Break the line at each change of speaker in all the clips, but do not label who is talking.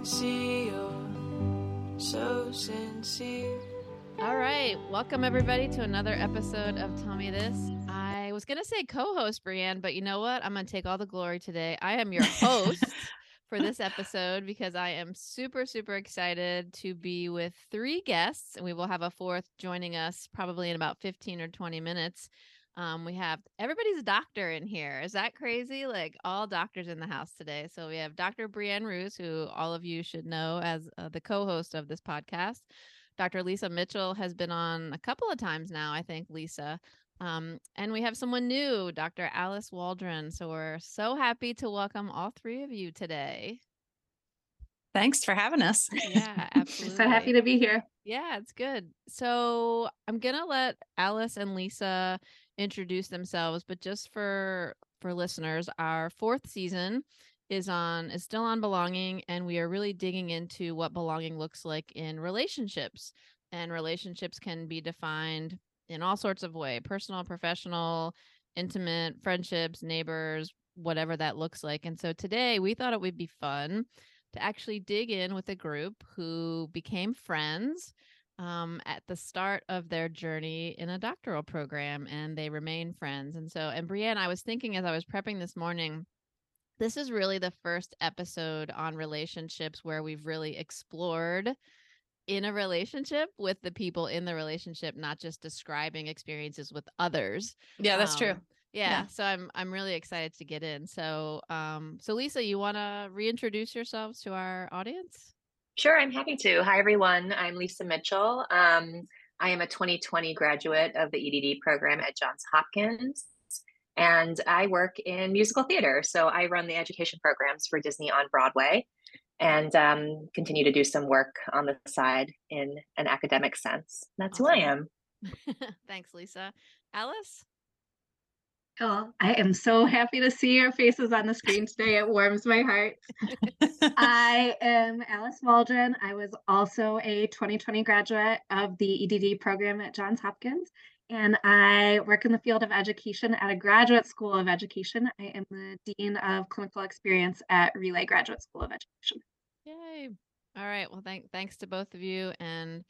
can see you're so sincere.
All right. Welcome, everybody, to another episode of Tell Me This. I was going to say co host, Brianne, but you know what? I'm going to take all the glory today. I am your host for this episode because I am super, super excited to be with three guests, and we will have a fourth joining us probably in about 15 or 20 minutes. Um, we have everybody's a doctor in here. Is that crazy? Like all doctors in the house today. So we have Dr. Brianne Roos, who all of you should know as uh, the co host of this podcast. Dr. Lisa Mitchell has been on a couple of times now, I think, Lisa. Um, and we have someone new, Dr. Alice Waldron. So we're so happy to welcome all three of you today.
Thanks for having us.
Yeah, absolutely.
so happy to be here.
Yeah, it's good. So I'm gonna let Alice and Lisa introduce themselves, but just for for listeners, our fourth season is on is still on belonging, and we are really digging into what belonging looks like in relationships. And relationships can be defined in all sorts of way personal, professional, intimate, friendships, neighbors, whatever that looks like. And so today we thought it would be fun to actually dig in with a group who became friends um, at the start of their journey in a doctoral program and they remain friends. And so, and Brianne, I was thinking as I was prepping this morning, this is really the first episode on relationships where we've really explored in a relationship with the people in the relationship, not just describing experiences with others.
Yeah, that's um, true.
Yeah, yeah, so I'm I'm really excited to get in. So um so Lisa, you want to reintroduce yourselves to our audience?
Sure, I'm happy to. Hi everyone. I'm Lisa Mitchell. Um I am a 2020 graduate of the EDD program at Johns Hopkins and I work in musical theater. So I run the education programs for Disney on Broadway and um, continue to do some work on the side in an academic sense. That's awesome. who I am.
Thanks, Lisa. Alice?
Oh, I am so happy to see your faces on the screen today. It warms my heart. I am Alice Waldron. I was also a 2020 graduate of the EDD program at Johns Hopkins, and I work in the field of education at a graduate school of education. I am the Dean of Clinical Experience at Relay Graduate School of Education.
Yay. All right. Well, thank, thanks to both of you. And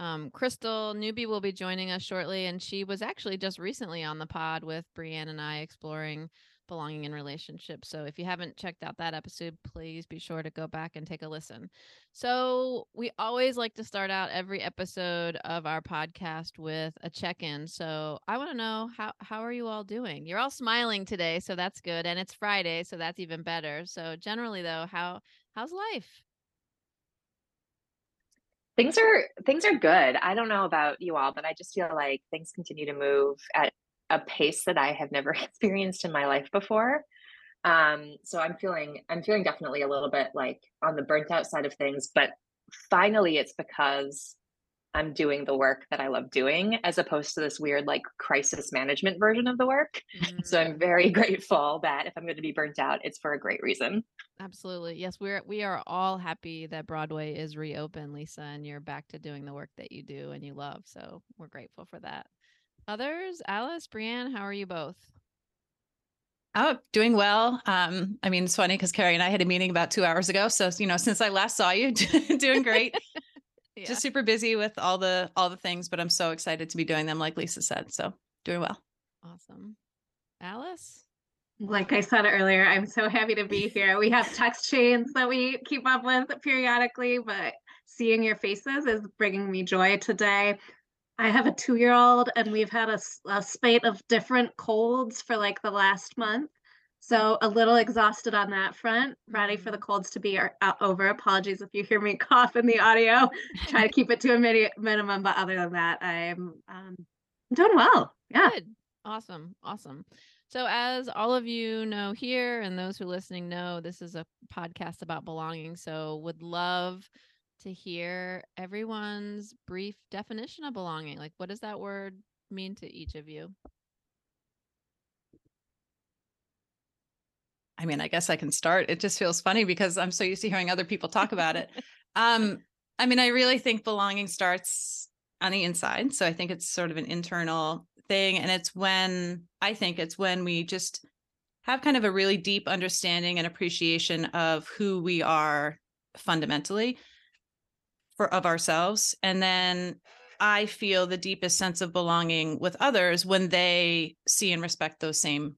um, Crystal Newby will be joining us shortly, and she was actually just recently on the pod with Brianne and I exploring belonging in relationships. So if you haven't checked out that episode, please be sure to go back and take a listen. So we always like to start out every episode of our podcast with a check-in. So I want to know how how are you all doing? You're all smiling today, so that's good, and it's Friday, so that's even better. So generally though, how how's life?
Things are things are good. I don't know about you all but i just feel like things continue to move at a pace that i have never experienced in my life before. Um so i'm feeling i'm feeling definitely a little bit like on the burnt out side of things but finally it's because I'm doing the work that I love doing as opposed to this weird like crisis management version of the work. Mm-hmm. So I'm very grateful that if I'm going to be burnt out, it's for a great reason.
Absolutely. Yes, we're we are all happy that Broadway is reopened, Lisa, and you're back to doing the work that you do and you love. So we're grateful for that. Others, Alice, Brianne, how are you both?
Oh, doing well. Um, I mean, it's funny because Carey and I had a meeting about two hours ago. So, you know, since I last saw you, doing great. Yeah. just super busy with all the all the things, but I'm so excited to be doing them, like Lisa said. So doing well.
Awesome. Alice?
like I said earlier, I'm so happy to be here. We have text chains that we keep up with periodically, but seeing your faces is bringing me joy today. I have a two year old, and we've had a, a, spate of different colds for like the last month. So a little exhausted on that front, ready for the mm-hmm. colds to be over. Apologies if you hear me cough in the audio. Try to keep it to a mini- minimum, but other than that, I'm um, doing well. Yeah.
Good. Awesome. Awesome. So, as all of you know here, and those who are listening know, this is a podcast about belonging. So, would love to hear everyone's brief definition of belonging. Like, what does that word mean to each of you?
I mean, I guess I can start. It just feels funny because I'm so used to hearing other people talk about it. um, I mean, I really think belonging starts on the inside. So I think it's sort of an internal thing. And it's when I think it's when we just have kind of a really deep understanding and appreciation of who we are fundamentally for of ourselves. And then I feel the deepest sense of belonging with others when they see and respect those same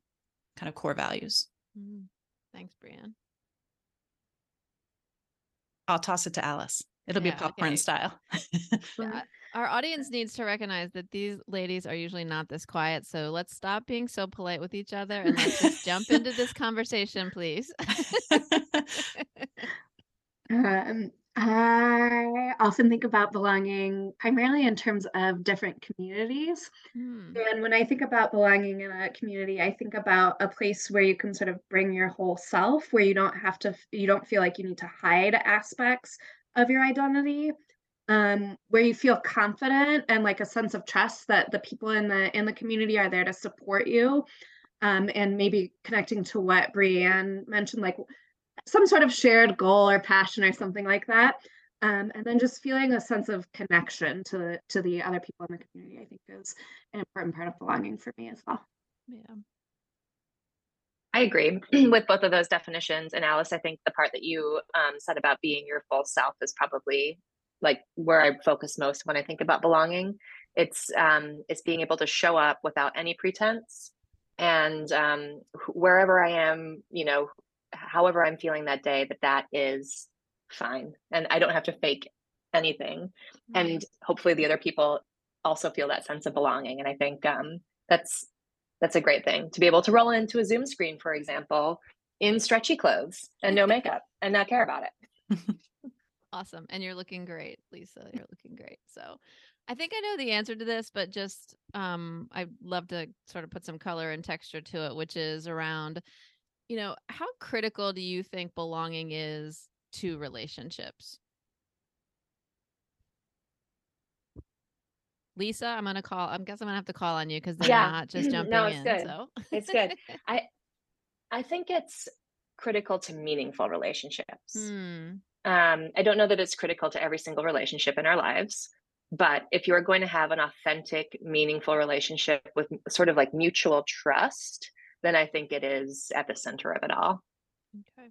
kind of core values.
Mm-hmm. Thanks, Brianne.
I'll toss it to Alice. It'll yeah, be popcorn okay. style.
yeah, our audience needs to recognize that these ladies are usually not this quiet. So let's stop being so polite with each other and let's just jump into this conversation, please.
um, I often think about belonging primarily in terms of different communities. Hmm. And when I think about belonging in a community, I think about a place where you can sort of bring your whole self, where you don't have to, you don't feel like you need to hide aspects of your identity. Um, where you feel confident and like a sense of trust that the people in the in the community are there to support you um, and maybe connecting to what Brianne mentioned, like some sort of shared goal or passion or something like that. Um, and then just feeling a sense of connection to the to the other people in the community, I think is an important part of belonging for me as well.
Yeah.
I agree with both of those definitions. And Alice, I think the part that you um, said about being your full self is probably like where I focus most when I think about belonging. It's um, it's being able to show up without any pretense, and um, wherever I am, you know, however I'm feeling that day, that that is fine. And I don't have to fake anything. And hopefully the other people also feel that sense of belonging. And I think um, that's that's a great thing to be able to roll into a Zoom screen, for example, in stretchy clothes and no makeup and not care about it.
awesome. And you're looking great, Lisa. You're looking great. So I think I know the answer to this, but just um, I'd love to sort of put some color and texture to it, which is around you know, how critical do you think belonging is to relationships? Lisa, I'm gonna call. I guess I'm gonna have to call on you because they're yeah. not just jumping
no, it's
in.
Good.
So
it's good. I I think it's critical to meaningful relationships.
Hmm.
Um, I don't know that it's critical to every single relationship in our lives, but if you're going to have an authentic, meaningful relationship with sort of like mutual trust, then I think it is at the center of it all.
Okay.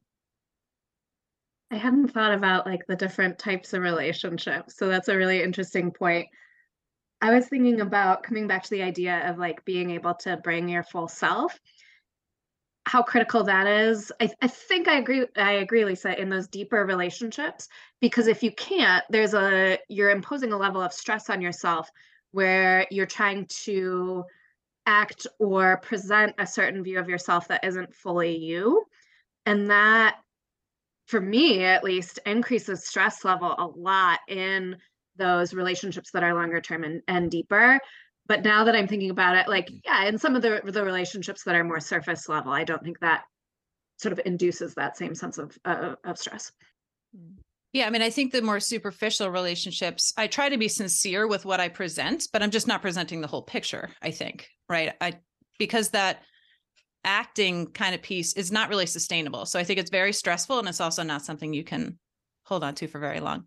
I hadn't thought about like the different types of relationships. So that's a really interesting point. I was thinking about coming back to the idea of like being able to bring your full self. How critical that is. I, I think I agree I agree, Lisa, in those deeper relationships. Because if you can't, there's a you're imposing a level of stress on yourself where you're trying to act or present a certain view of yourself that isn't fully you. And that, for me at least, increases stress level a lot in those relationships that are longer term and, and deeper. But now that I'm thinking about it, like, yeah, in some of the, the relationships that are more surface level, I don't think that sort of induces that same sense of, uh, of stress.
Hmm. Yeah, I mean, I think the more superficial relationships, I try to be sincere with what I present, but I'm just not presenting the whole picture, I think, right? I because that acting kind of piece is not really sustainable. So I think it's very stressful and it's also not something you can hold on to for very long.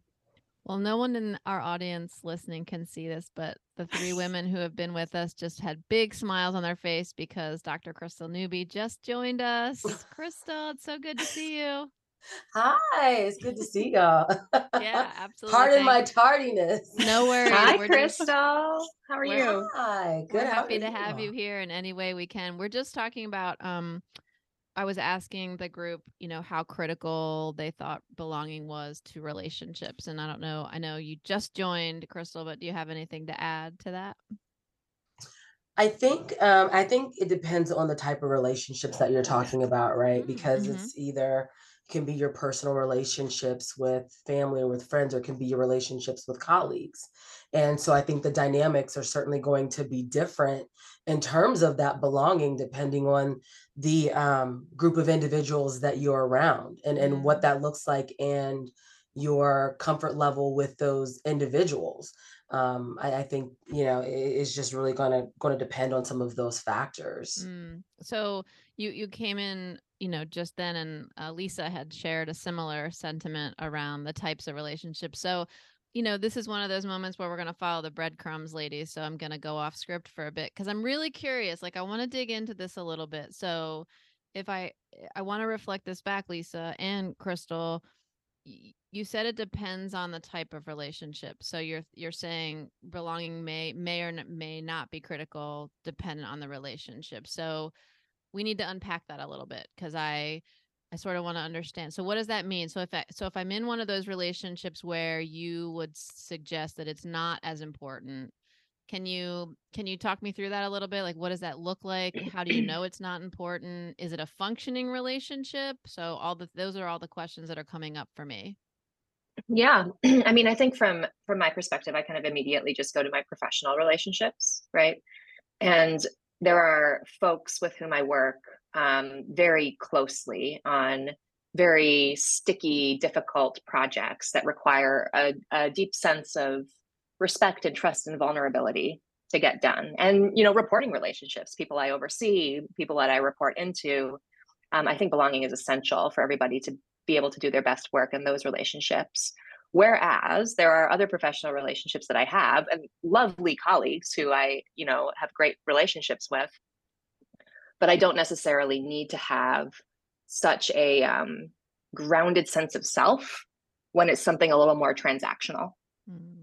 Well, no one in our audience listening can see this, but the three women who have been with us just had big smiles on their face because Dr. Crystal Newby just joined us. Crystal, it's so good to see you.
Hi, it's good to see y'all.
Yeah, absolutely.
Pardon my tardiness.
No worries.
Hi, we're Crystal. Just, How are you?
Hi, good.
We're happy to have you here in any way we can. We're just talking about um I was asking the group, you know, how critical they thought belonging was to relationships. And I don't know, I know you just joined, Crystal, but do you have anything to add to that?
I think um, I think it depends on the type of relationships that you're talking about, right? Because
Mhm.
it's either can be your personal relationships with family or with friends, or can be your relationships with colleagues. And so I think the dynamics are certainly going to be different in terms of that belonging, depending on the um, group of individuals that you're around and, and what that looks like and your comfort level with those individuals um, I, I think you know it, it's just really gonna gonna depend on some of those factors.
Mm. So you you came in, you know, just then, and uh, Lisa had shared a similar sentiment around the types of relationships. So, you know, this is one of those moments where we're going to follow the breadcrumbs, ladies. So I'm going to go off script for a bit because I'm really curious. Like, I want to dig into this a little bit. So, if I I want to reflect this back, Lisa and Crystal you said it depends on the type of relationship so you're you're saying belonging may may or may not be critical dependent on the relationship so we need to unpack that a little bit because i i sort of want to understand so what does that mean so if I, so if i'm in one of those relationships where you would suggest that it's not as important can you can you talk me through that a little bit? Like what does that look like? How do you know it's not important? Is it a functioning relationship? So all the those are all the questions that are coming up for me.
Yeah. I mean, I think from from my perspective, I kind of immediately just go to my professional relationships, right? And there are folks with whom I work um, very closely on very sticky, difficult projects that require a, a deep sense of respect and trust and vulnerability to get done. And you know reporting relationships people i oversee people that i report into um, i think belonging is essential for everybody to be able to do their best work in those relationships whereas there are other professional relationships that i have and lovely colleagues who i you know have great relationships with but i don't necessarily need to have such a um, grounded sense of self when it's something a little more transactional mm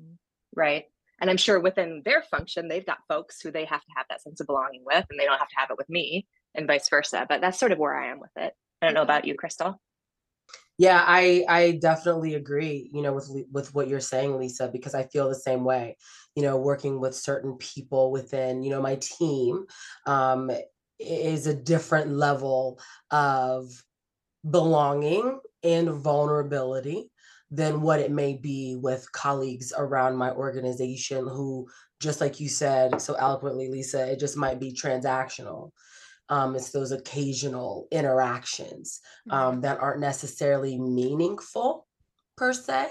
right? And I'm sure within their function, they've got folks who they have to have that sense of belonging with, and they don't have to have it with me, and vice versa. But that's sort of where I am with it. I don't know about you, Crystal.
Yeah, I I definitely agree. You know, with with what you're saying, Lisa, because I feel the same way. You know, working with certain people within you know my team um, is a different level of belonging and vulnerability than what it may be with colleagues around my organization who, just like you said so eloquently, Lisa, it just might be transactional. Um, it's those occasional interactions um, mm-hmm. that aren't necessarily meaningful per se.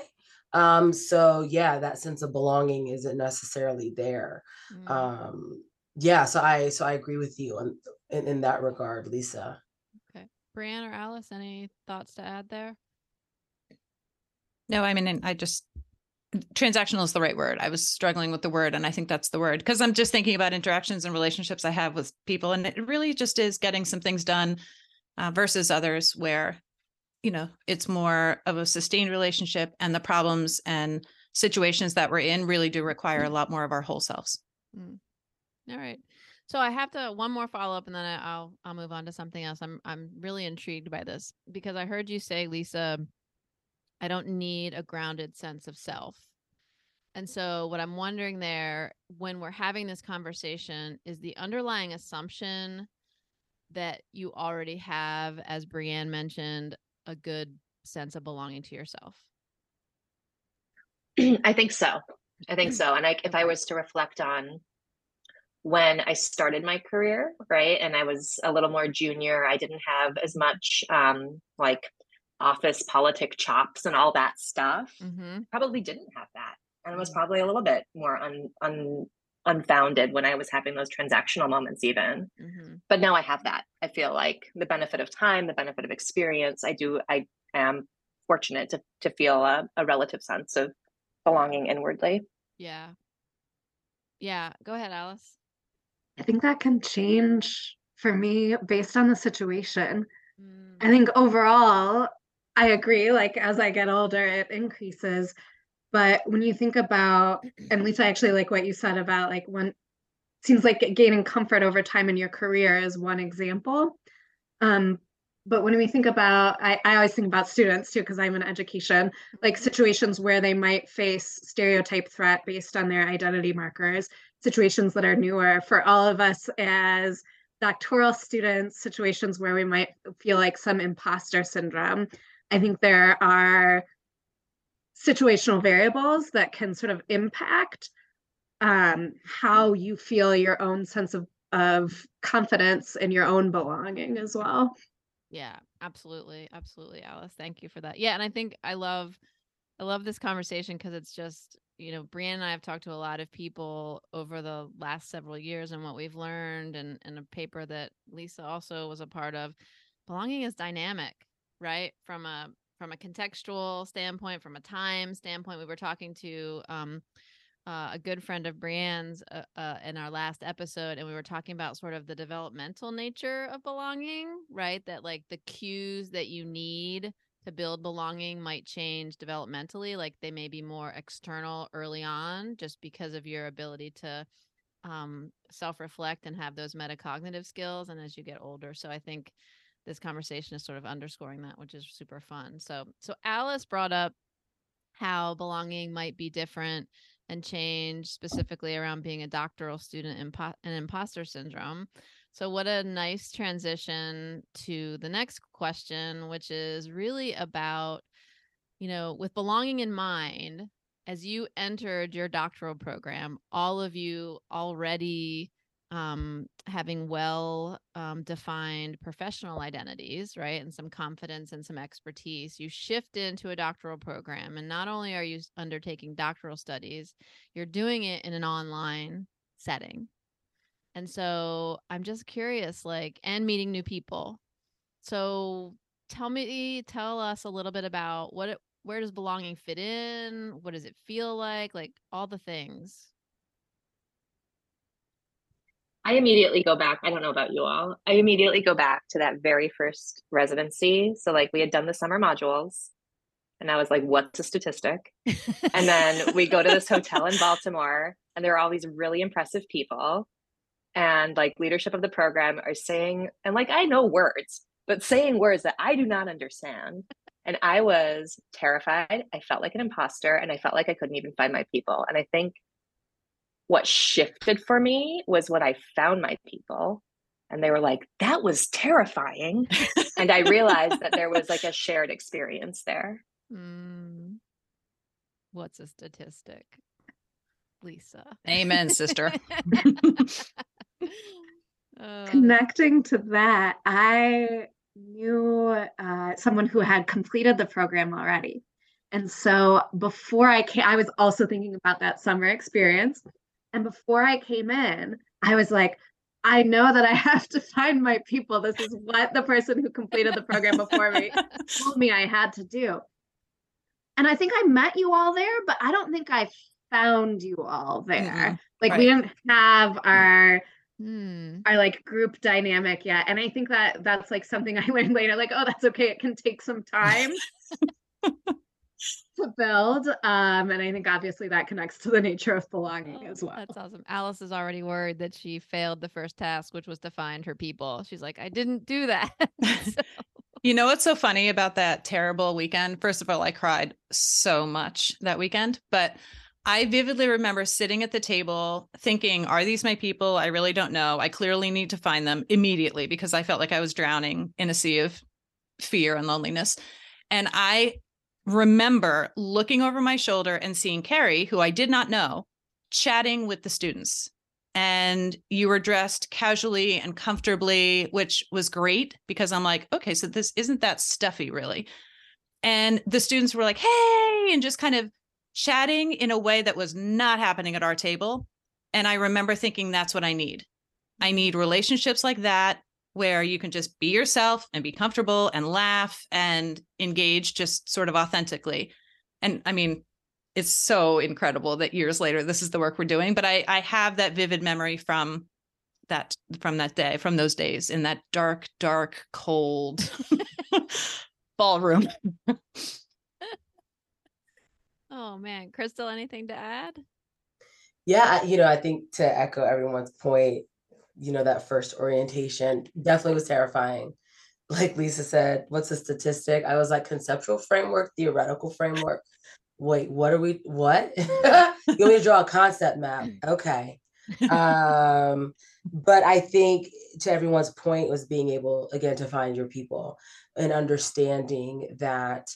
Um, so yeah, that sense of belonging isn't necessarily there. Mm. Um, yeah, so I so I agree with you on, in, in that regard, Lisa.
Okay, Brianne or Alice, any thoughts to add there?
No, I mean, I just transactional is the right word. I was struggling with the word, and I think that's the word because I'm just thinking about interactions and relationships I have with people, and it really just is getting some things done uh, versus others where, you know, it's more of a sustained relationship, and the problems and situations that we're in really do require a lot more of our whole selves.
Mm. All right. So I have to one more follow up, and then I'll I'll move on to something else. I'm I'm really intrigued by this because I heard you say, Lisa, I don't need a grounded sense of self. And so, what I'm wondering there, when we're having this conversation, is the underlying assumption that you already have, as Brianne mentioned, a good sense of belonging to yourself?
I think so. I think so. And I, if I was to reflect on when I started my career, right, and I was a little more junior, I didn't have as much um, like office politic chops and all that stuff mm-hmm. probably didn't have that and it was mm-hmm. probably a little bit more un, un unfounded when i was having those transactional moments even mm-hmm. but now i have that i feel like the benefit of time the benefit of experience i do i am fortunate to, to feel a, a relative sense of belonging inwardly
yeah yeah go ahead alice
i think that can change for me based on the situation mm. I think overall, I agree. Like as I get older, it increases. But when you think about, and Lisa, I actually like what you said about like one seems like gaining comfort over time in your career is one example. Um, but when we think about I, I always think about students too because i'm in education like
Mm-hmm.
situations where they might face stereotype threat based on their identity markers situations that are newer for all of us as doctoral students situations where we might feel like some imposter syndrome i think there are situational variables that can sort of impact um, how you feel your own sense of of confidence and your own belonging as well.
Yeah, absolutely. Absolutely, Alice. Thank you for that. Yeah, and I think I love I love this conversation because it's just, you know, Brianne and I have talked to a lot of people over the last several years and what we've learned and, and a paper that Lisa also was a part of. Belonging is dynamic, right? From a from a contextual standpoint, from a time standpoint. We were talking to um uh, a good friend of Brianne's uh, uh, in our last episode, and we were talking about sort of the developmental nature of belonging, right? That like the cues that you need to build belonging might change developmentally. Like they may be more external early on, just because of your ability to um, self reflect and have those metacognitive skills. And as you get older, so I think this conversation is sort of underscoring that, which is super fun. So, so Alice brought up how belonging might be different and change specifically around being a doctoral student impo- and imposter syndrome. So, what a nice transition to the next question, which is really about, you know, with belonging in mind, as you entered your doctoral program, all of you already um, having well um, defined professional identities, right? And some confidence and some expertise, you shift into a doctoral program. And not only are you undertaking doctoral studies, you're doing it in an online setting. And so I'm just curious, like, and meeting new people. So tell me, tell us a little bit about what it, where does belonging fit in? What does it feel like? Like all the things.
I immediately go back. I don't know about you all. I immediately go back to that very first residency. So, like, we had done the summer modules, and I was like, what's a statistic? And then we go to this hotel in Baltimore, and there are all these really impressive people. And like, leadership of the program are saying, and like, I know words, but saying words that I do not understand. And I was terrified. I felt like an imposter, and I felt like I couldn't even find my people. And I think what shifted for me was when I found my people and they were like, that was terrifying. and I realized that there was like a shared experience there.
Mm. What's a statistic? Lisa.
Amen, sister.
Uh,
Connecting to that, I knew uh, someone who had completed the program already. And so before I came, I was also thinking about that summer experience. And before I came in, I was like, I know that I have to find my people. This is what the person who completed the program before me told me I had to do. And I think I met you all there, but I don't think I found you all there.
Mhm.
Like we
Right.
didn't have our
hmm.
our like group dynamic yet. And I think that that's like something I learned later, like, oh, that's okay. It can take some time to build. Um, and I think obviously that connects to the nature of belonging as
Oh,
well.
That's awesome. Alice is already worried that she failed the first task, which was to find her people. She's like, I didn't do that. So-
You know what's so funny about that terrible weekend? First of all, I cried so much that weekend, but I vividly remember sitting at the table thinking, are these my people? I really don't know. I clearly need to find them immediately because I felt like I was drowning in a sea of fear and loneliness. And I remember looking over my shoulder and seeing Carey, who I did not know, chatting with the students. And you were dressed casually and comfortably, which was great because I'm like, okay, so this isn't that stuffy, really. And the students were like, hey, and just kind of chatting in a way that was not happening at our table. And I remember thinking, that's what I need. I need relationships like that where you can just be yourself and be comfortable and laugh and engage just sort of authentically. And I mean, it's so incredible that years later this is the work we're doing, but I I have that vivid memory from that from that day, from those days in that dark, dark, cold ballroom.
oh man. Crystal, anything to add?
Yeah, you know, I think to echo everyone's point, you know, that first orientation definitely was terrifying. like Lisa said, what's the statistic? I was like, conceptual framework, theoretical framework. Wait, what are we? What? you want me to draw a concept map? Okay. um, but I think to everyone's point was being able again to find your people and understanding that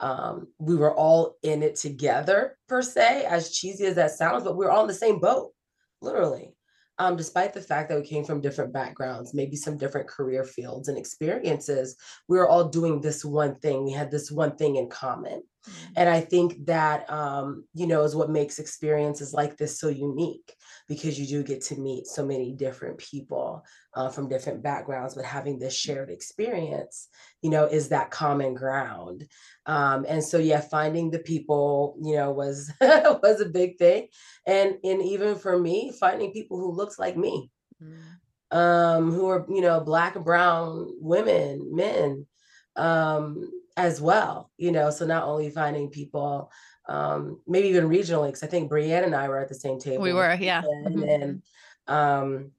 um, we were all in it together per se, as cheesy as that sounds, but we we're all in the same boat, literally um, despite the fact that we came from different backgrounds, maybe some different career fields and experiences, we were all doing this one thing. We had this one thing in common. Mm-hmm. And I think that, um, you know, is what makes experiences like this so unique because you do get to meet so many different people uh, from different backgrounds, but having this shared experience, you know, is that common ground. Um, and so, yeah, finding the people, you know, was was a big thing, and and even for me, finding people who looks like me, mm. um, who are you know black brown women, men, um, as well, you know. So not only finding people um, maybe even regionally, because I think Brianne and I were at the same table.
We were, yeah.
And, mm-hmm. and um,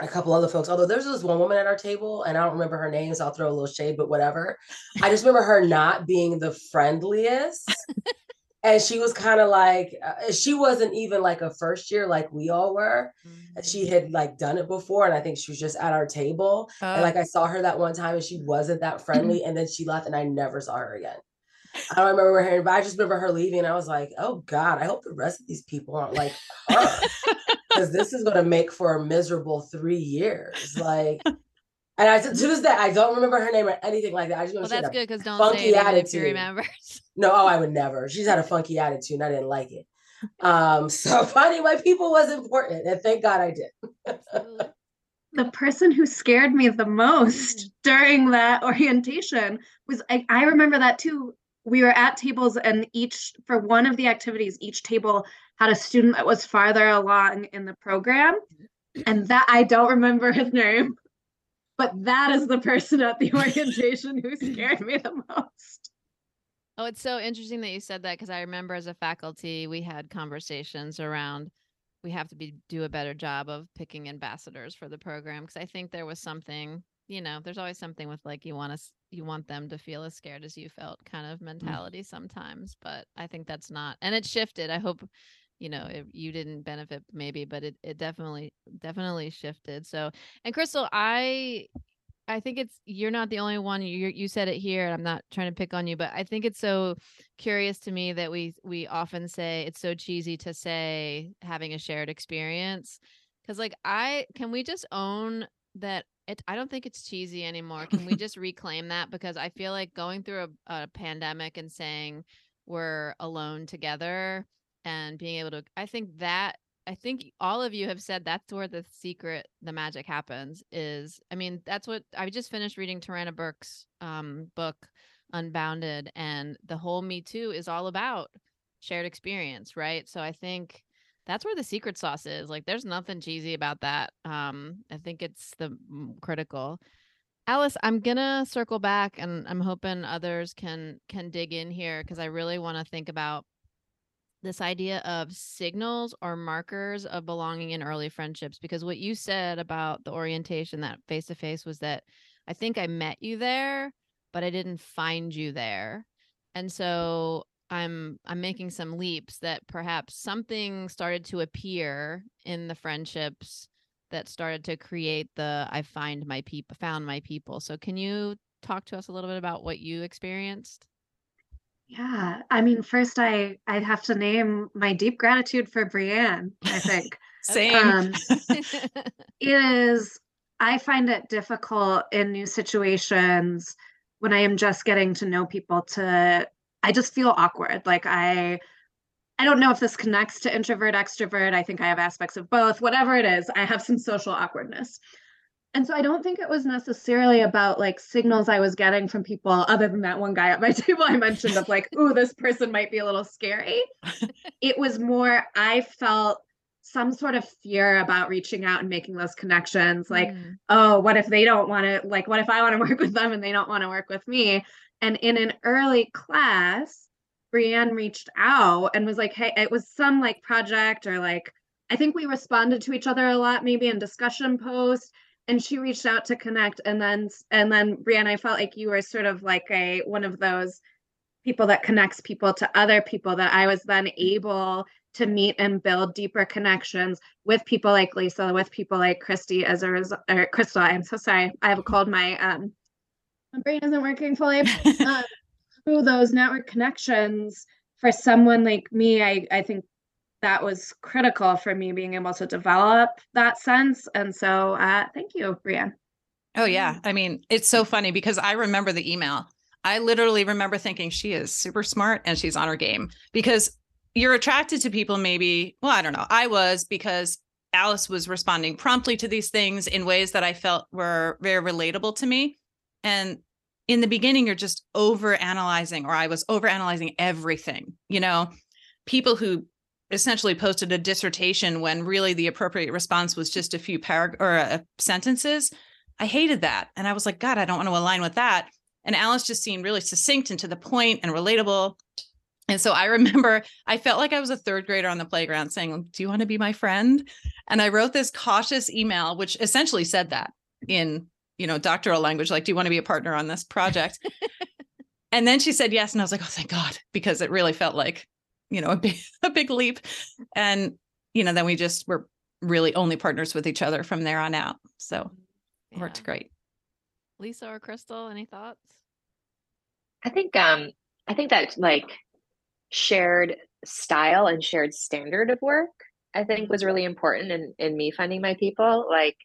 a couple other folks. Although there's this one woman at our table, and I don't remember her name, so I'll throw a little shade, but whatever. I just remember her not being the friendliest. and she was kind of like uh, she wasn't even like a first year like we all were mm-hmm. she had like done it before and i think she was just at our table uh, and like i saw her that one time and she wasn't that friendly and then she left and i never saw her again I don't remember her, but I just remember her leaving. And I was like, oh God, I hope the rest of these people aren't like her. Because this is going to make for a miserable three years. Like, and I said, to this day, I don't remember her name or anything like that. I just
know well, that's good because don't funky say attitude. if you remember.
no, oh, I would never. She's had a funky attitude, and I didn't like it. Um, so finding my people was important, and thank God I did.
the person who scared me the most during that orientation was I, I remember that too we were at tables and each for one of the activities each table had a student that was farther along in the program. And that i don't remember his name but that is the person at the orientation who scared me the most.
Oh it's so interesting that you said that because i remember as a faculty we had conversations around we have to be do a better job of picking ambassadors for the program because i think there was something you know there's always something with like you want to you want them to feel as scared as you felt kind of mm. mentality mm. sometimes but i think that's not and it shifted i hope you know it, you didn't benefit maybe but it, it definitely definitely shifted so and crystal i i think it's you're not the only one you you said it here and i'm not trying to pick on you but i think it's so curious to me that we we often say it's so cheesy to say having a shared experience because like i can we just own that it I don't think it's cheesy anymore. Can we just reclaim that? Because I feel like going through a, a pandemic and saying we're alone together and being able to I think that I think all of you have said that's where the secret, the magic happens. Is I mean, that's what I just finished reading Tarana Burke's um, book, Unbounded, and the whole Me Too is all about shared experience, right? So I think that's where the secret sauce is. Like there's nothing cheesy about that. Um, I think it's the critical. Alice, I'm gonna circle back and I'm hoping others can can dig in here because I really want to think about this idea of signals or markers of belonging in early friendships because what you said about the orientation that face to face was that I think I met you there but I didn't find you there. And so I'm I'm making some leaps that perhaps something started to appear in the friendships that started to create the I find my people found my people. So can you talk to us a little bit about what you experienced?
Yeah, I mean, first I I'd have to name my deep gratitude for Brianne. I think
same. Um,
it is. I find it difficult in new situations when I am just getting to know people to I just feel awkward. Like I I don't know if this connects to introvert extrovert. I think I have aspects of both. Whatever it is, I have some social awkwardness. And so I don't think it was necessarily about like signals I was getting from people other than that one guy at my table I mentioned of like, "Ooh, this person might be a little scary." it was more I felt some sort of fear about reaching out and making those connections like mm. oh what if they don't want to like what if i want to work with them and they don't want to work with me and in an early class, Brianne reached out and was like, hey, it was some like project or like, I think we responded to each other a lot, maybe in discussion post. and she reached out to connect and then and then Brianne, I felt like you were sort of like a one of those people that connects people to other people that I was then able to meet and build deeper connections with people like Lisa, with people like Christy as a result or Crystal. I'm so sorry. I have a cold. My um my brain isn't working fully. um, through those network connections for someone like me, I I think that was critical for me being able to develop that sense. And so uh thank you, Brianne.
Oh yeah. I mean, it's so funny because I remember the email I literally remember thinking she is super smart and she's on her game because you're attracted to people, maybe. Well, I don't know. I was because Alice was responding promptly to these things in ways that I felt were very relatable to me. And in the beginning, you're just over analyzing, or I was over analyzing everything. You know, people who essentially posted a dissertation when really the appropriate response was just a few paragraphs or uh, sentences. I hated that. And I was like, God, I don't want to align with that. And Alice just seemed really succinct and to the point and relatable. And so I remember I felt like I was a third grader on the playground saying, Do you want to be my friend? And I wrote this cautious email, which essentially said that in, you know, doctoral language, like, do you want to be a partner on this project? and then she said yes. And I was like, oh, thank God, because it really felt like, you know, a big, a big leap. And, you know, then we just were really only partners with each other from there on out. So yeah. worked great.
Lisa or Crystal, any thoughts?
I think um I think that like shared style and shared standard of work I think was really important in in me finding my people. Like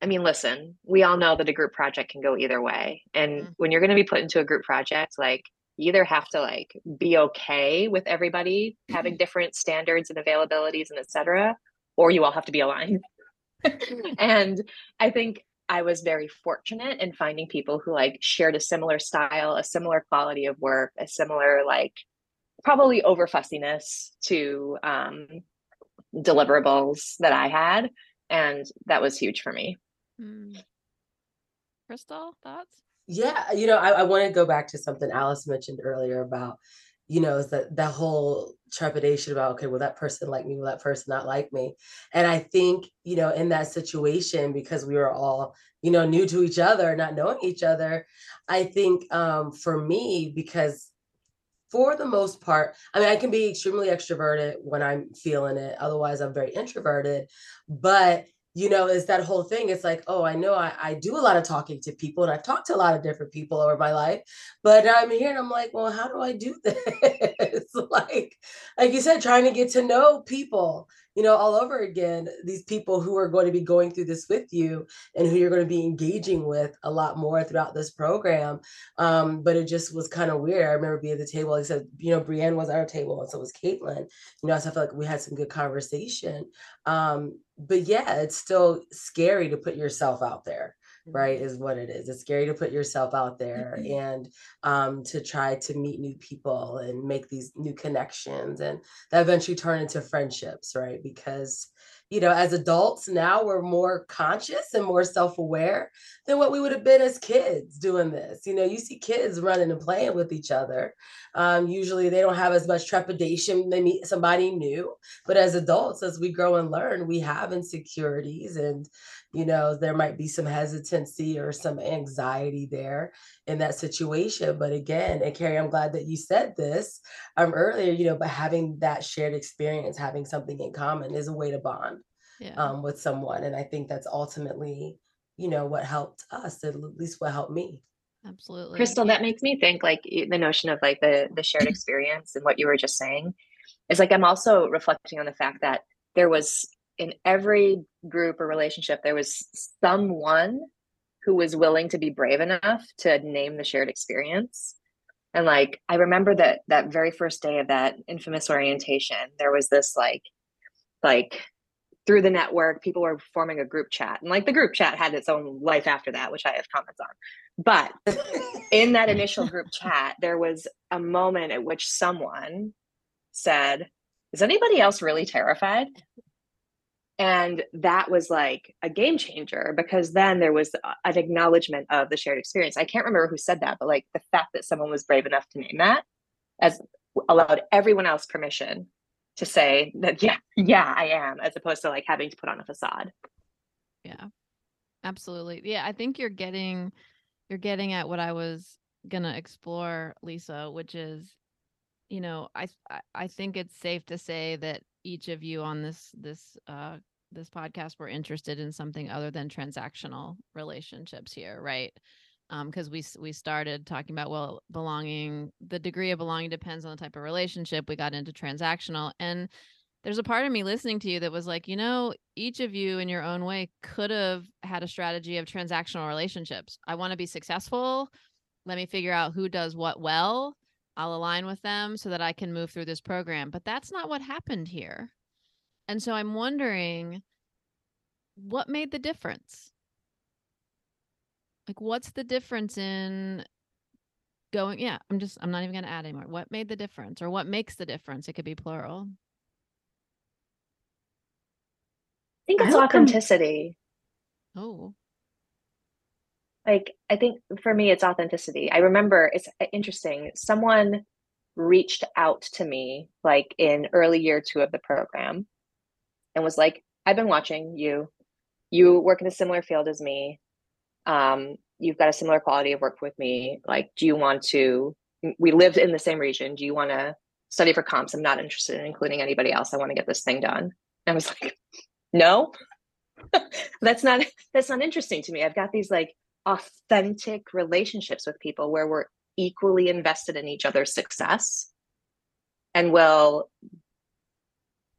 I mean, listen, we all know that a group project can go either way. And mm-hmm. when you're going to be put into a group project, like you either have to like be okay with everybody having different standards and availabilities and etc or you all have to be aligned and i think I was very fortunate in finding people who like shared a similar style, a similar quality of work, a similar like probably over fussiness to um, deliverables that I had, and that was huge for me. Mm.
Crystal, thoughts?
Yeah, you know, I, I want to go back to something Alice mentioned earlier about you know, is that that whole trepidation about, okay, will that person like me? Will that person not like me? And I think, you know, in that situation, because we were all, you know, new to each other, not knowing each other, I think um, for me, because for the most part, I mean, I can be extremely extroverted when I'm feeling it. Otherwise, I'm very introverted. But you know, is that whole thing. It's like, oh, I know I, I do a lot of talking to people and I've talked to a lot of different people over my life, but I'm here and I'm like, well, how do I do this? like, like you said, trying to get to know people, you know, all over again, these people who are going to be going through this with you and who you're going to be engaging with a lot more throughout this program. Um, but it just was kind of weird. I remember being at the table, I said, you know, Brianne was at our table and so was Caitlin, you know, so I felt like we had some good conversation. Um, but yeah, it's still scary to put yourself out there right is what it is. It's scary to put yourself out there mm-hmm. and um, to try to meet new people and make these new connections and that eventually turn into friendships right? Because you know as adults now we're more conscious and more self-aware than what we would have been as kids doing this. You know you see kids running and playing with each other. Um, usually they don't have as much trepidation. They meet somebody new. But as adults as we grow and learn we have insecurities and you know there might be some hesitancy or some anxiety there in that situation but again and carey i'm glad that you said this um earlier you know but having that shared experience having something in common is a way to bond yeah. um, with someone and i think that's ultimately you know what helped us at least what helped me
absolutely
crystal that makes me think like the notion of like the the shared experience and what you were just saying is like i'm also reflecting on the fact that there was in every group or relationship, there was someone who was willing to be brave enough to name the shared experience. And like, I remember that that very first day of that infamous orientation, there was this like, like through the network, people were forming a group chat. And like the group chat had its own life after that, which I have comments on. But in that initial group chat, there was a moment at which someone said, Is anybody else really terrified? And that was like a game changer because then there was uh, an acknowledgement of the shared experience. I can't remember who said that but like the fact that someone was brave enough to name that as allowed everyone else permission to say that yeah yeah i am as opposed to like having to put on a facade.
Yeah. Absolutely. Yeah, I think you're getting you're getting at what I was to explore, Lisa, which is you know, I I think it's safe to say that each of you on this this uh this podcast were interested in something other than transactional relationships here, right? because um, we we started talking about well belonging the degree of belonging depends on the type of relationship. We got into transactional and there's a part of me listening to you that was like you know each of you in your own way could have had a strategy of transactional relationships. I want to be successful. Let me figure out who does what well i'll align with them so that i can move through this program but that's not what happened here and so i'm wondering what made the difference like, what's the difference in going? Yeah, I'm just, I'm not even going to add anymore. What made the difference or what makes the difference? It could be plural.
I think it's I authenticity.
Oh.
Like, I think for me, it's authenticity. I remember it's uh, interesting. Someone reached out to me like in early year two of the program and was like, I've been watching you. You work in a similar field as me um, you've got a similar quality of work with me. Like, do you want to? We live in the same region. Do you want to study for comps? I'm not interested in including anybody else. I want to get this thing done. And I was like, no, that's not that's not interesting to me. I've got these like authentic relationships with people where we're equally invested in each other's success and will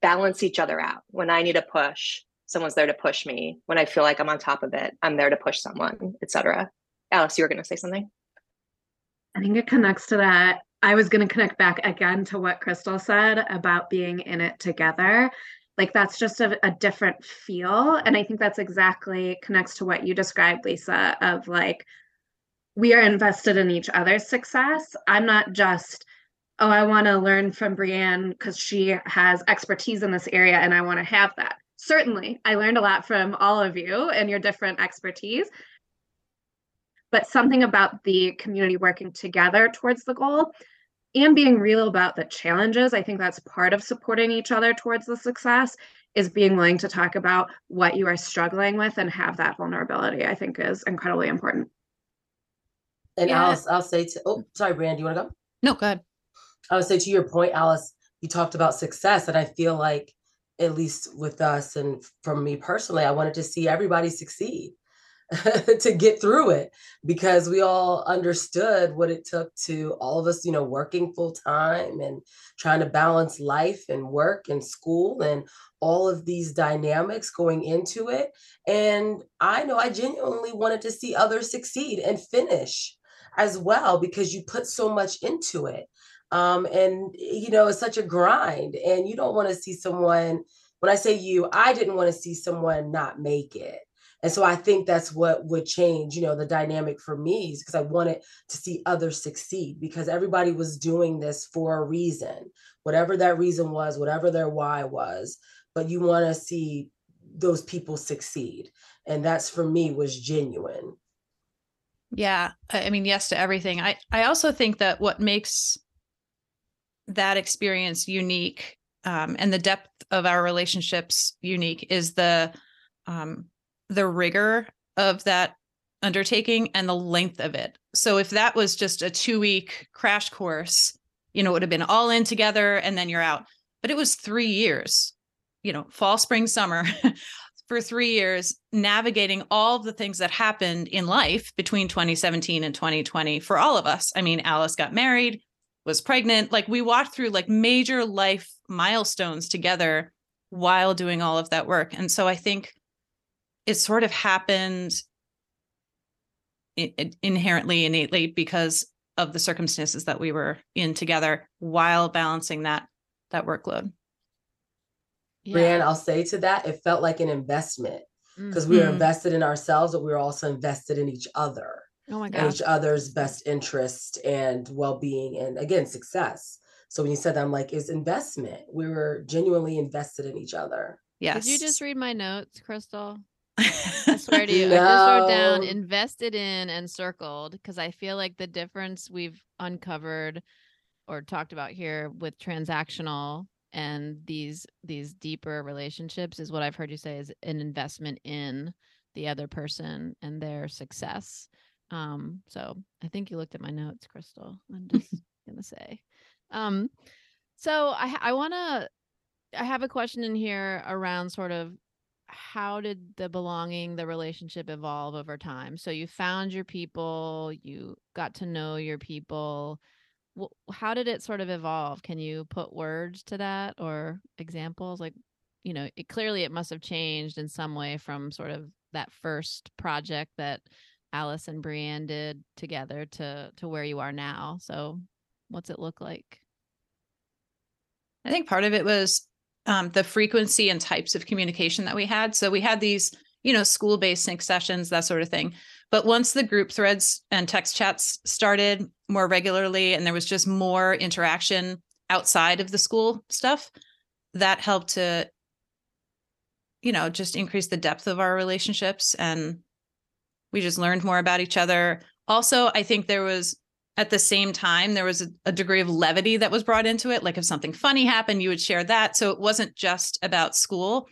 balance each other out. When I need a push, someone's there to push me. When i feel like i'm on top of it i'm there to push someone etc alice you were going to say something?
I think it connects to that. I was going to connect back again to what crystal said about being in it together like that's just a, a different feel. And i think that's exactly connects to what you described lisa of like we are invested in each other's success. I'm not just oh i want to learn from brianne because she has expertise in this area and i want to have that. Certainly I learned a lot from all of you and your different expertise. But something about the community working together towards the goal and being real about the challenges, I think that's part of supporting each other towards the success is being willing to talk about what you are struggling with and have that vulnerability, I think is incredibly important.
And yeah. Alice, I'll say to, oh, sorry, Brand, do you want to go?
No, go ahead.
I would say to your point, Alice, you talked about success, and I feel like at least with us and from me personally, I wanted to see everybody succeed to get through it because we all understood what it took to all of us, you know, working full time and trying to balance life and work and school and all of these dynamics going into it. And I know I genuinely wanted to see others succeed and finish as well because you put so much into it um, and you know it's such a grind and you don't want to see someone when i say you i didn't want to see someone not make it and so i think that's what would change you know the dynamic for me is because i wanted to see others succeed because everybody was doing this for a reason whatever that reason was whatever their why was but you want to see those people succeed. And that's for me was genuine.
Yeah i mean yes to everything. I i also think that what makes that experience unique um, and the depth of our relationships unique is the um, the rigor of that undertaking and the length of it. So if that was just a two week crash course, you know, it would have been all in together and then you're out. But it was three years, you know, fall, spring, summer. for three years, navigating all of the things that happened in life between 2017 and 2020 for all of us. I mean, Alice got married, was pregnant. Like we walked through like major life milestones together while doing all of that work. And so I think it sort of happened inherently, innately because of the circumstances that we were in together while balancing that that workload.
Yeah. Brianne, I'll say to that, it felt like an investment because mm-hmm. we were mm-hmm. invested in ourselves, but we were also invested in each other
oh my
each other's best interest and well-being and again success so when you said that i'm like is investment we were genuinely invested in each other
yes did you just read my notes crystal I swear to you, no. I just wrote down invested in and circled because I feel like the difference we've uncovered or talked about here with transactional and these these deeper relationships is what I've heard you say is an investment in the other person and their success. Um, so I think you looked at my notes, Crystal. I'm just gonna say. Um, so I I want to I have a question in here around sort of how did the belonging, the relationship evolve over time? So you found your people, you got to know your people. How did it sort of evolve? Can you put words to that or examples? Like, you know, it clearly it must have changed in some way from sort of that first project that Alice and Brianne did together to to where you are now. So, what's it look like?
I think part of it was um, the frequency and types of communication that we had. So we had these, you know, school based sync sessions, that sort of thing. But once the group threads and text chats started more regularly, and there was just more interaction outside of the school stuff, that helped to, you know, just increase the depth of our relationships. And we just learned more about each other. Also, I think there was at the same time there was a, a, degree of levity that was brought into it. Like if something funny happened you would share that. So it wasn't just about school.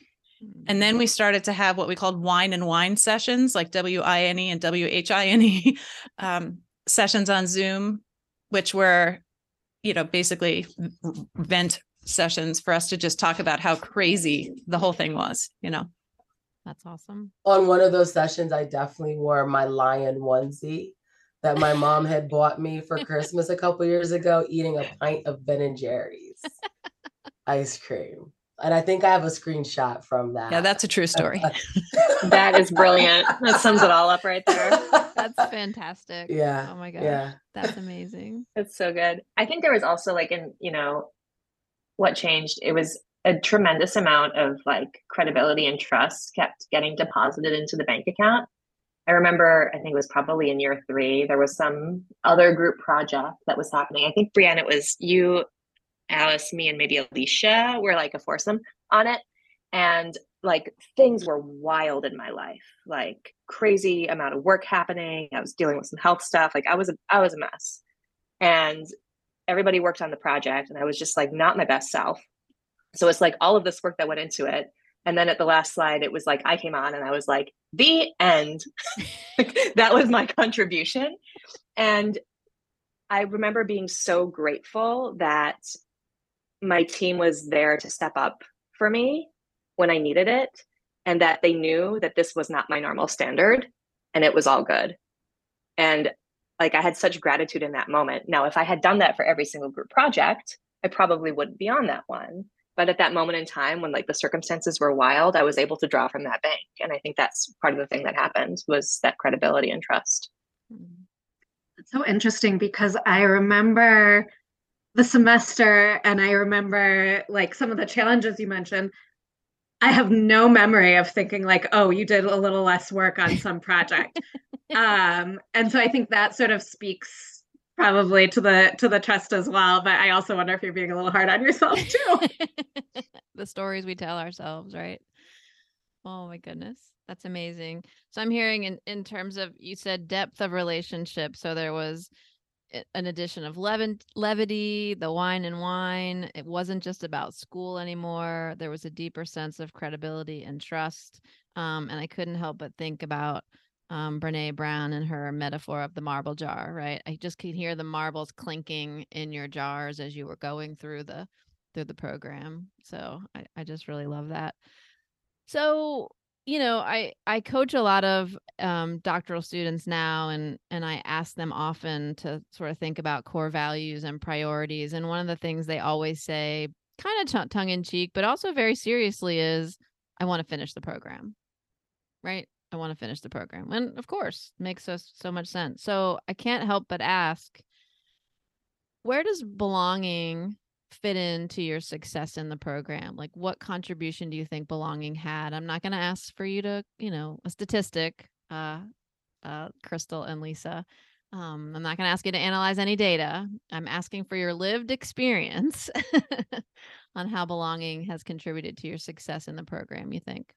And then we started to have what we called wine and wine sessions like w-i-n-e and w-h-i-n-e um, sessions on zoom which were you know basically vent sessions for us to just talk about how crazy the whole thing was you know?
That's awesome.
On one of those sessions i definitely wore my lion onesie that my mom had bought me for Christmas a couple years ago, eating a pint of Ben and Jerry's ice cream. And I think I have a screenshot from that.
Yeah, that's a true story.
that is brilliant. That sums it all up right there.
That's fantastic.
Yeah.
Oh my god.
Yeah.
That's amazing.
That's so good. I think there was also like in, you know, what changed, it was a tremendous amount of like credibility and trust kept getting deposited into the bank account. I remember, I think it was probably in year three, there was some other group project that was happening. I think, Brianne, it was you, Alice, me, and maybe Alicia were like a foursome on it. And like things were wild in my life, like crazy amount of work happening. I was dealing with some health stuff. Like I was, a, I was a mess. And everybody worked on the project and I was just like not my best self. So it's like all of this work that went into it and then at the last slide, it was like I came on and I was like, the end. that was my contribution. And I remember being so grateful that my team was there to step up for me when I needed it and that they knew that this was not my normal standard and it was all good. And like I had such gratitude in that moment. Now, if I had done that for every single group project, I probably wouldn't be on that one but at that moment in time when like the circumstances were wild i was able to draw from that bank. And i think that's part of the thing that happened was that credibility and trust.
It's so interesting because i remember the semester and i remember like some of the challenges you mentioned. I have no memory of thinking like oh you did a little less work on some project. Um and so i think that sort of speaks probably to the to the trust as well but i also wonder if you're being a little hard on yourself too.
The stories we tell ourselves right? Oh my goodness. That's amazing. So i'm hearing in in terms of you said depth of relationship. So there was an addition of levin, levity the wine and wine. It wasn't just about school anymore. There was a deeper sense of credibility and trust. Um, and i couldn't help but think about um, Brene Brown and her metaphor of the marble jar, right? I just can hear the marbles clinking in your jars as you were going through the through the program. So I, I just really love that. So you know, I I coach a lot of um, doctoral students now, and and I ask them often to sort of think about core values and priorities. And one of the things they always say, kind of tongue in cheek, but also very seriously, is I want to finish the program, right? I want to finish the program. And of course, makes us so much sense. So I can't help but ask where does belonging fit into your success in the program? Like what contribution do you think belonging had? I'm not going to ask for you to, you know, a statistic, uh uh Crystal and Lisa. Um, I'm not going to ask you to analyze any data. I'm asking for your lived experience on how belonging has contributed to your success in the program, you think?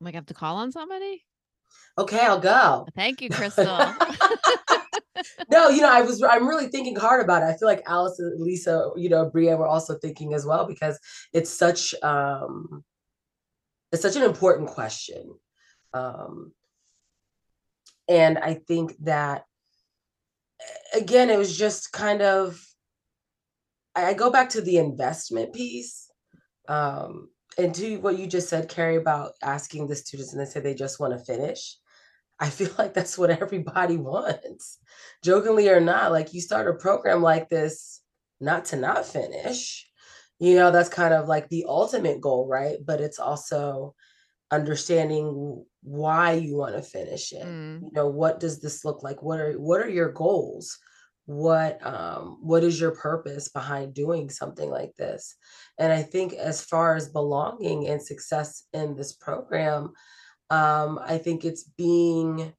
Like, I have to call on somebody?
Okay, I'll go.
Thank you, Crystal.
no, you know, I was I'm really thinking hard about it. I feel like Alice and Lisa, you know, Bria were also thinking as well because it's such um it's such an important question. Um and I think that again, it was just kind of I go back to the investment piece. Um, and to what you just said, Carey, about asking the students and they say they just want to finish. I feel like that's what everybody wants, jokingly or not. Like you start a program like this, not to not finish. You know, that's kind of like the ultimate goal, right? But it's also understanding why you want to finish it. Mm. You know, what does this look like? What are what are your goals? What um what is your purpose behind doing something like this? And I think as far as belonging and success in this program, um, I think it's being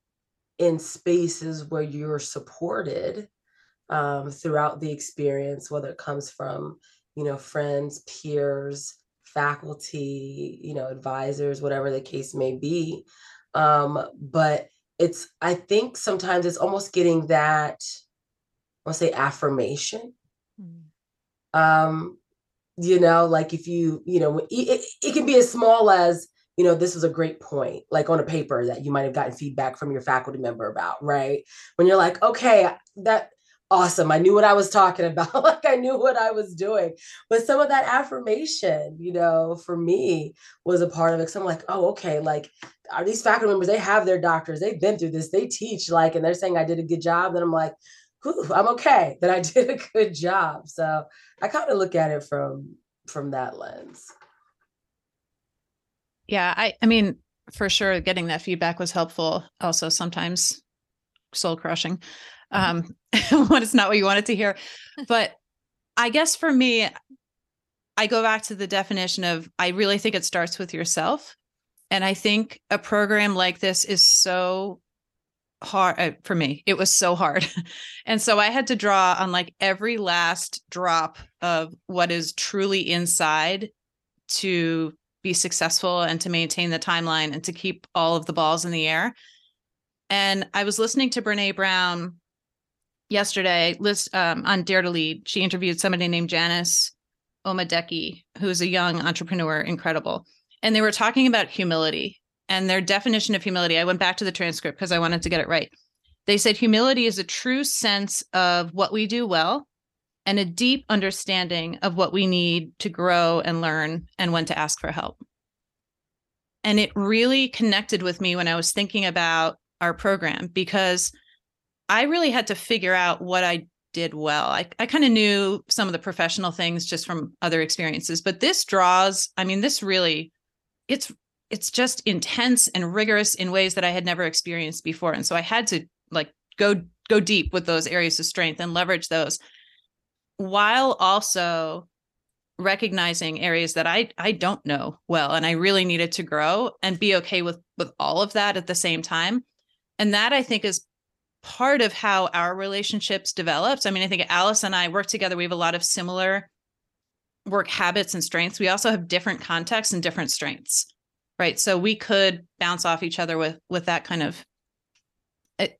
in spaces where you're supported um, throughout the experience, whether it comes from, you know, friends, peers, faculty, you know, advisors, whatever the case may be. Um, but it's, I think sometimes it's almost getting that, I'll say affirmation. Mm. Um, you know, like if you, you know, it, it can be as small as, you know, this was a great point, like on a paper that you might have gotten feedback from your faculty member about, right? When you're like, okay, that awesome. I knew what I was talking about. like I knew what I was doing. But some of that affirmation, you know, for me was a part of it. Cause I'm like, oh, okay, like are these faculty members, they have their doctors, they've been through this, they teach, like, and they're saying I did a good job. Then I'm like, I'm okay that I did a good job. So I kind of look at it from from that lens.
Yeah, I I mean, for sure getting that feedback was helpful. Also sometimes soul crushing. Um when it's not what you wanted to hear. But I guess for me, I go back to the definition of I really think it starts with yourself. And I think a program like this is so hard uh, for me. It was so hard. and so I had to draw on like every last drop of what is truly inside to be successful and to maintain the timeline and to keep all of the balls in the air. And I was listening to Brene Brown yesterday list um, on Dare to Lead. She interviewed somebody named Janice Omadeke, who's a young entrepreneur, incredible. And they were talking about humility and their definition of humility. I went back to the transcript because I wanted to get it right. They said humility is a true sense of what we do well and a deep understanding of what we need to grow and learn and when to ask for help. And it really connected with me when I was thinking about our program because I really had to figure out what I did well. I, I kind of knew some of the professional things just from other experiences, but this draws, I mean, this really, it's it's just intense and rigorous in ways that I had never experienced before. And so I had to like go go deep with those areas of strength and leverage those while also recognizing areas that I I don't know well and I really needed to grow and be okay with with all of that at the same time. And that I think is part of how our relationships developed. I mean, I think Alice and I work together. We have a lot of similar work habits and strengths. We also have different contexts and different strengths. Right. So we could bounce off each other with with that kind of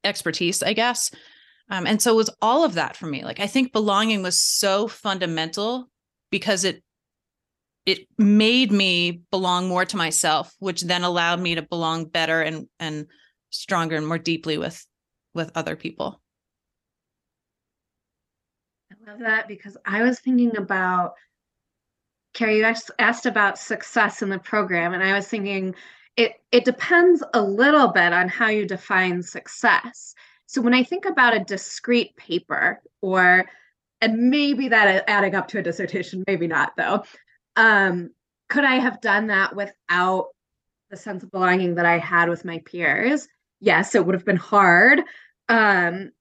expertise, I guess. Um, and so it was all of that for me. Like I think belonging was so fundamental because it it made me belong more to myself, which then allowed me to belong better and and stronger and more deeply with with other people.
I love that because I was thinking about Carey, you asked about success in the program, and I was thinking it it depends a little bit on how you define success. So when I think about a discrete paper or and maybe that adding up to a dissertation, maybe not though. Um, could I have done that without the sense of belonging that I had with my peers? Yes, it would have been hard. Um,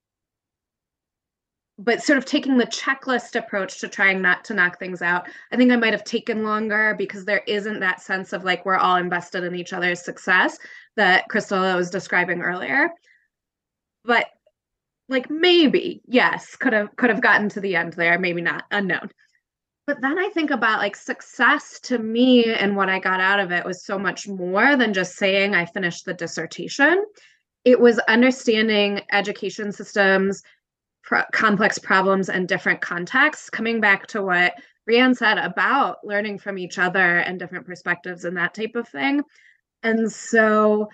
but sort of taking the checklist approach to trying not to knock things out i think i might have taken longer because there isn't that sense of like we're all invested in each other's success that crystal was describing earlier. But like maybe yes could have could have gotten to the end there maybe not unknown. But then i think about like success to me and what i got out of it was so much more than just saying i finished the dissertation. It was understanding education systems, pro- complex problems, and different contexts. Coming back to what Rianne said about learning from each other and different perspectives and that type of thing. And so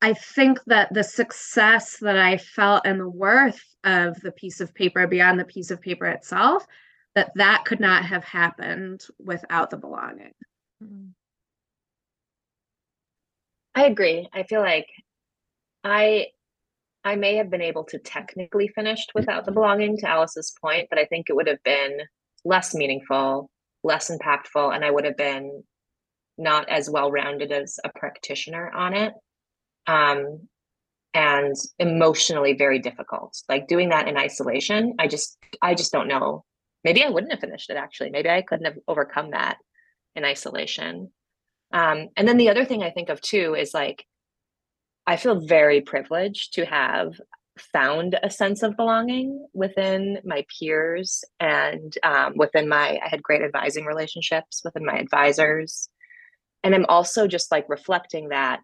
I think that the success that I felt and the worth of the piece of paper beyond the piece of paper itself, that that could not have happened without the belonging. Mm-hmm.
I agree. I feel like I I may have been able to technically finish without the belonging to Alice's point, but I think it would have been less meaningful, less impactful, and I would have been not as well rounded as a practitioner on it. Um, and emotionally very difficult. Like doing that in isolation, I just I just don't know. Maybe I wouldn't have finished it actually. Maybe I couldn't have overcome that in isolation. Um, and then the other thing I think of too is like, I feel very privileged to have found a sense of belonging within my peers and um, within my, I had great advising relationships within my advisors. And I'm also just like reflecting that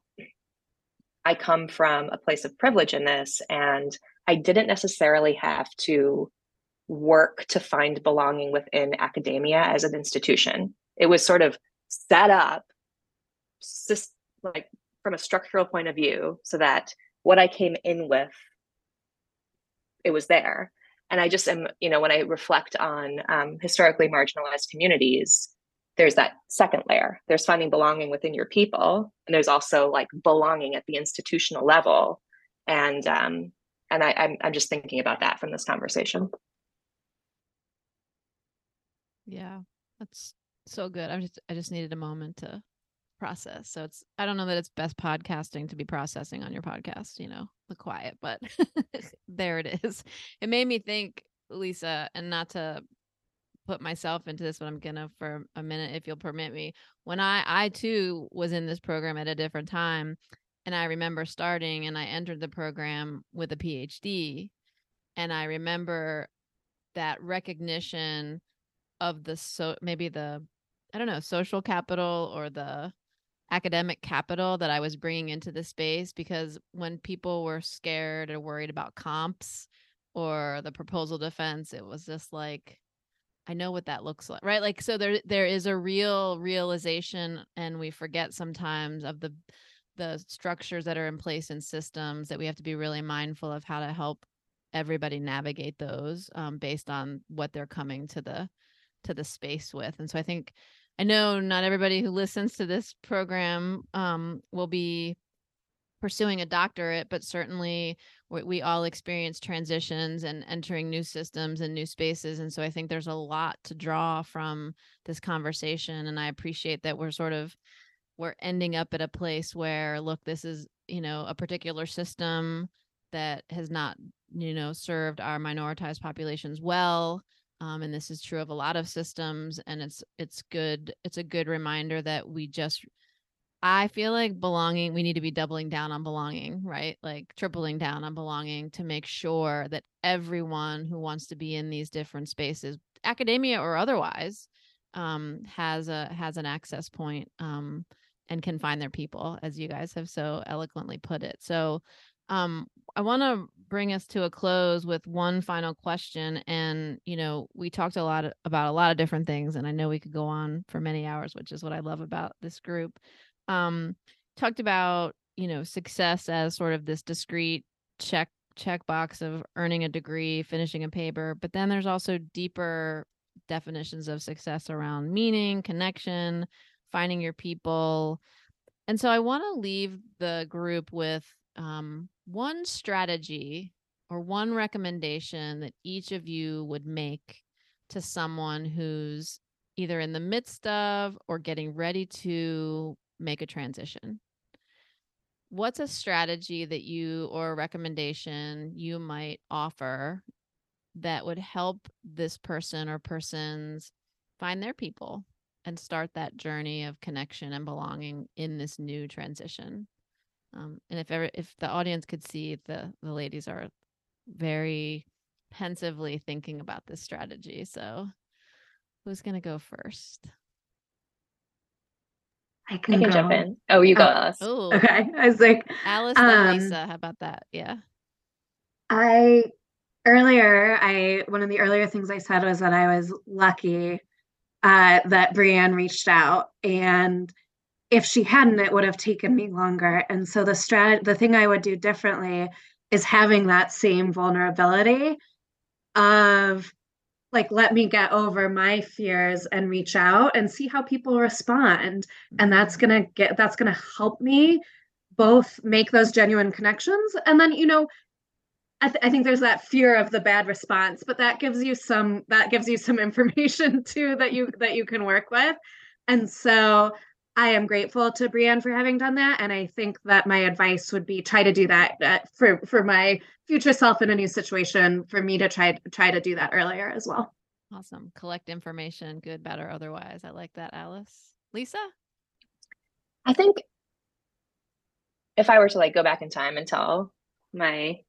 I come from a place of privilege in this, and I didn't necessarily have to work to find belonging within academia as an institution. It was sort of set up just like from a structural point of view so that what I came in with it was there. And I just am you know when I reflect on um, historically marginalized communities there's that second layer. There's finding belonging within your people and there's also like belonging at the institutional level. And um and I, I'm, I'm just thinking about that from this conversation.
Yeah that's so good. I just i just needed a moment to process. So it's I don't know that it's best podcasting to be processing on your podcast, you know, the quiet, but there it is. It made me think, Lisa, and not to put myself into this, but I'm gonna for a minute, if you'll permit me. When I I too was in this program at a different time, and I remember starting and I entered the program with a PhD, and I remember that recognition of the so maybe the I don't know social capital or the academic capital that I was bringing into the space because when people were scared or worried about comps or the proposal defense, it was just like, I know what that looks like, right? Like, so there there is a real realization, and we forget sometimes of the the structures that are in place in systems that we have to be really mindful of how to help everybody navigate those um, based on what they're coming to the to the space with. And so I think I know not everybody who listens to this program um, will be pursuing a doctorate, but certainly we, we, all experience transitions and entering new systems and new spaces. And so I think there's a lot to draw from this conversation. And I appreciate that we're sort of we're ending up at a place where look, this is you know a particular system that has not you know served our minoritized populations well um, and this is true of a lot of systems and it's it's good it's a good reminder that we just i feel like belonging we need to be doubling down on belonging right? Like tripling down on belonging to make sure that everyone who wants to be in these different spaces academia or otherwise um, has a has an access point um, and can find their people as you guys have so eloquently put it. So um, I want to bring us to a close with one final question. And, you know, we talked a lot about a lot of different things, and I know we could go on for many hours, which is what I love about this group. Um, talked about, you know, success as sort of this discrete check check box of earning a degree, finishing a paper, but then there's also deeper definitions of success around meaning, connection, finding your people. And so I want to leave the group with um, one strategy or one recommendation that each of you would make to someone who's either in the midst of or getting ready to make a transition? What's a strategy that you or a recommendation you might offer that would help this person or persons find their people and start that journey of connection and belonging in this new transition? Um, and if ever if the audience could see the the ladies are very pensively thinking about this strategy. So who's gonna go first?
I can,
I can jump in. Oh, you go,
Oh.
Alice.
Oh,
Okay. I was like,
Alice then
Um,
Lisa. How about that? Yeah.
I earlier, I one of the earlier things I said was that I was lucky uh, that Brianne reached out, and if she hadn't, it would have taken me longer. And so the strat, the thing I would do differently is having that same vulnerability of like let me get over my fears and reach out and see how people respond. And that's going to get that's going to help me both make those genuine connections. And then you know I, th- I think there's that fear of the bad response but that gives you some that gives you some information too that you that you can work with. And so i am grateful to brianne for having done that and i think that my advice would be try to do that uh, for for my future self in a new situation for me to try try to do that earlier as well
Awesome. Collect information, good, bad, or otherwise. I like that, Alice. Lisa?
I think if I were to like go back in time and tell my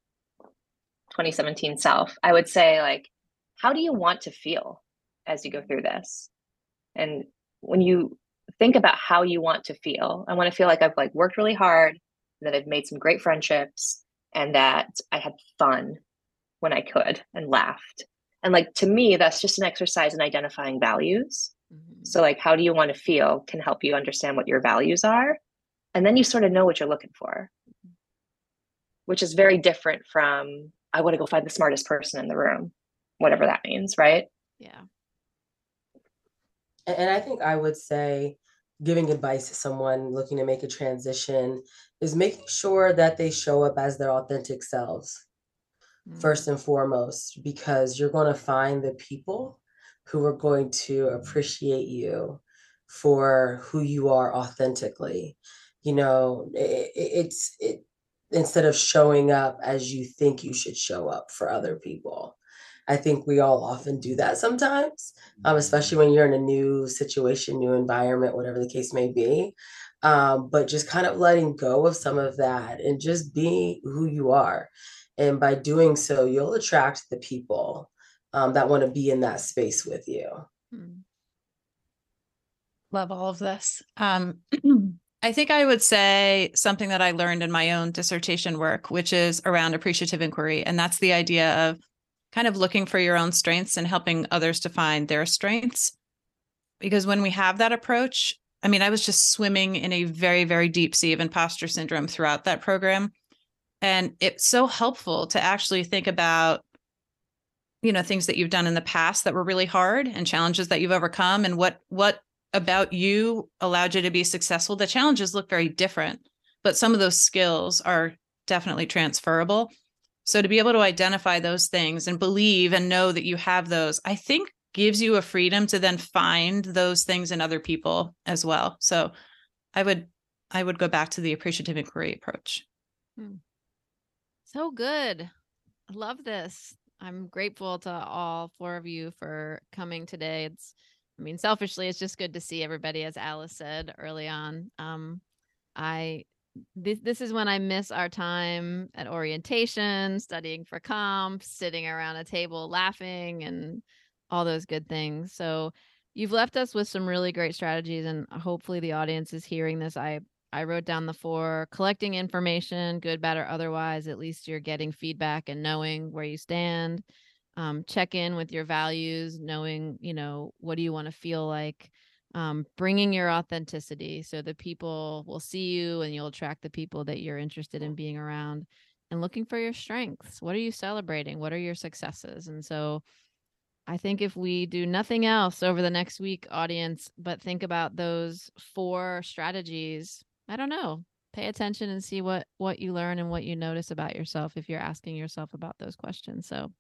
2017 self, I would say like, how do you want to feel as you go through this? And when you think about how you want to feel, I want to feel like I've like worked really hard, that I've made some great friendships, and that I had fun when I could and laughed. And like to me, that's just an exercise in identifying values.
Mhm.
So, like, how do you want to feel can help you understand what your values are. And then you sort of know what you're looking for, which is very different from, I want to go find the smartest person in the room, whatever that means, right?
Yeah.
And I think I would say giving advice to someone looking to make a transition is making sure that they show up as their authentic selves
Mm.
first and foremost, because you're going to find the people who are going to appreciate you for who you are authentically. You know, i- i- it's it instead of showing up as you think you should show up for other people. I think we all often do that sometimes, um, especially when you're in a new situation, new environment, whatever the case may be. Um, but just kind of letting go of some of that and just be who you are. And by doing so, you'll attract the people um, that want to be in that space with you.
Mm.
Love all of this. Um, I think I would say something that I learned in my own dissertation work, which is around appreciative inquiry. And that's the idea of kind of looking for your own strengths and helping others to find their strengths. Because when we have that approach, I mean, I was just swimming in a very, very deep sea of imposter syndrome throughout that program. And it's so helpful to actually think about you know things that you've done in the past that were really hard and challenges that you've overcome and what what about you allowed you to be successful the challenges look very different but some of those skills are definitely transferable so to be able to identify those things and believe and know that you have those i think gives you a freedom to then find those things in other people as well so i would i would go back to the appreciative inquiry approach
So good. I love this. I'm grateful to all four of you for coming today. It's, I mean, selfishly, it's just good to see everybody, as Alice said early on. Um, I this this is when I miss our time at orientation, studying for comp, sitting around a table laughing, and all those good things. So you've left us with some really great strategies, and hopefully the audience is hearing this. I I wrote down the four collecting information, good, bad, or otherwise. At least you're getting feedback and knowing where you stand. Um, check in with your values, knowing, you know, what do you want to feel like. Um, bringing your authenticity so the people will see you and you'll attract the people that you're interested in being around and looking for your strengths. What are you celebrating? What are your successes? And so I think if we do nothing else over the next week, audience, but think about those four strategies, I don't know. Pay attention and see what what you learn and what you notice about yourself if you're asking yourself about those questions. So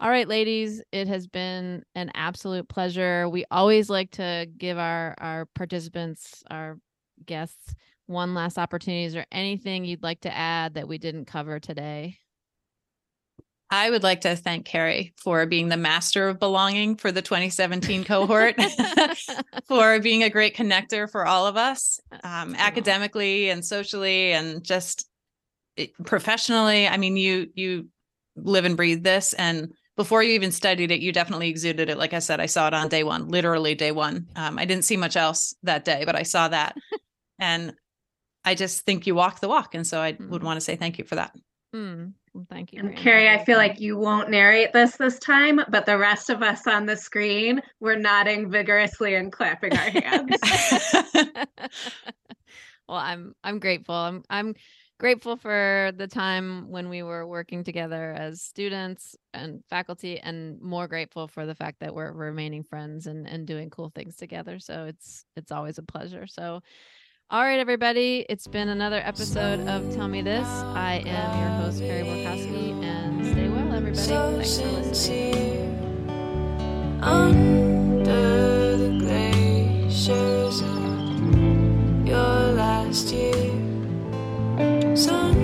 all right, ladies, it has been an absolute pleasure. We always like to give our our participants, our guests, one last opportunity. Is there anything you'd like to add that we didn't cover today?
I would like to thank Carey for being the master of belonging for the 2017 cohort, for being a great connector for all of us, um, academically and socially, and just professionally. I mean, you you live and breathe this, and before you even studied it, you definitely exuded it. Like I said, I saw it on day one, literally day one. Um, I didn't see much else that day, but I saw that. and I just think you walk the walk. And so I mm. would want to say thank you for that.
Mm. Well, thank you.
And Carey, I feel like you won't narrate this this time, but the rest of us on the screen, we're nodding vigorously and clapping our hands.
well, I'm I'm grateful. I'm I'm grateful for the time when we were working together as students and faculty and more grateful for the fact that we're remaining friends and and doing cool things together. So it's it's always a pleasure. So all right, everybody. It's been another episode of Tell Me This. I am your host, Carey Borkowski, and stay well, everybody. So Thanks for listening. Under the glaciers of your last year, Sunday